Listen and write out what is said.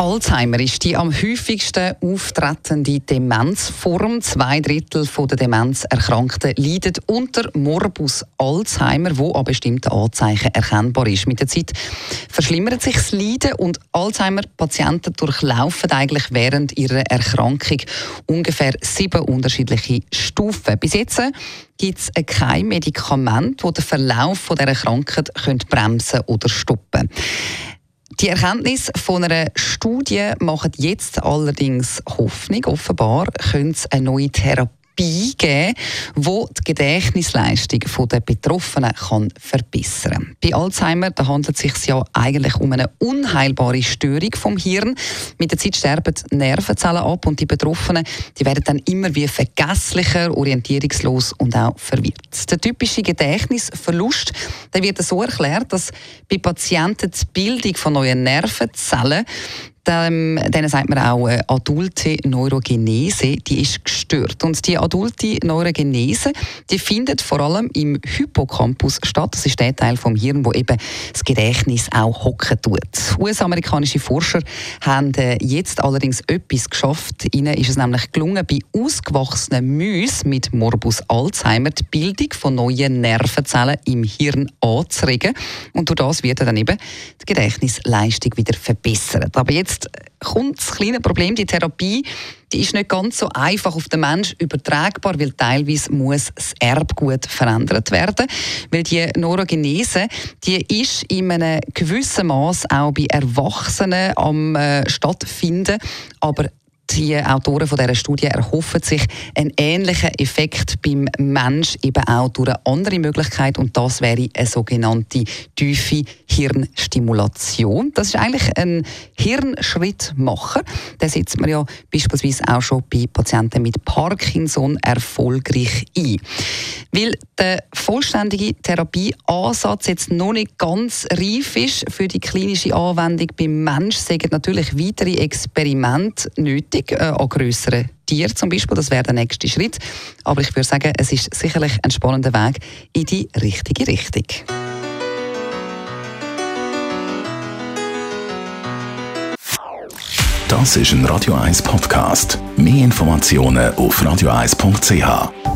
Alzheimer ist die am häufigsten auftretende Demenzform. Zwei Drittel der Demenzerkrankten leiden unter Morbus Alzheimer, wo an bestimmten Anzeichen erkennbar ist. Mit der Zeit verschlimmert sich das Leiden und Alzheimer-Patienten durchlaufen eigentlich während ihrer Erkrankung ungefähr sieben unterschiedliche Stufen. Bis jetzt gibt es kein Medikament, das den Verlauf dieser Krankheit bremsen oder stoppen könnte. Die Erkenntnis von einer Studie macht jetzt allerdings Hoffnung. Offenbar könnte es eine neue Therapie beigeben, wo die Gedächtnisleistung der Betroffenen kann verbessern kann. Bei Alzheimer handelt es sich ja eigentlich um eine unheilbare Störung vom Hirn. Mit der Zeit sterben die Nervenzellen ab und die Betroffenen die werden dann immer wie vergesslicher, orientierungslos und auch verwirrt. Der typische Gedächtnisverlust der wird so erklärt, dass bei Patienten die Bildung von neuen Nervenzellen ähm, denen sagt man auch äh, adulte Neurogenese, die ist gestört. Und die adulte Neurogenese, die findet vor allem im Hippocampus statt. Das ist der Teil vom Hirn, wo eben das Gedächtnis auch hocken tut. US-amerikanische Forscher haben äh, jetzt allerdings etwas geschafft. Ihnen ist es nämlich gelungen, bei ausgewachsenen Mäusen mit Morbus Alzheimer die Bildung von neuen Nervenzellen im Hirn anzuregen. Und durch das wird dann eben die Gedächtnisleistung wieder verbessert. Aber jetzt Jetzt kommt das kleine Problem, die Therapie die ist nicht ganz so einfach auf den Mensch übertragbar, weil teilweise muss das Erbgut verändert werden. Weil die Neurogenese, die ist in einem gewissen Maß auch bei Erwachsenen am äh, stattfinden, aber die Autoren von dieser Studie erhoffen sich einen ähnlichen Effekt beim Mensch eben auch durch eine andere Möglichkeit und das wäre eine sogenannte tiefe Hirnstimulation. Das ist eigentlich ein Hirnschrittmacher. Den setzt man ja beispielsweise auch schon bei Patienten mit Parkinson erfolgreich ein. Weil der vollständige Therapieansatz jetzt noch nicht ganz reif ist für die klinische Anwendung beim Mensch, sind natürlich weitere Experimente nötig, äh, an grösseren Tieren zum Beispiel. Das wäre der nächste Schritt. Aber ich würde sagen, es ist sicherlich ein spannender Weg in die richtige Richtung. Das ist ein Radio 1 Podcast. Mehr Informationen auf radio1.ch.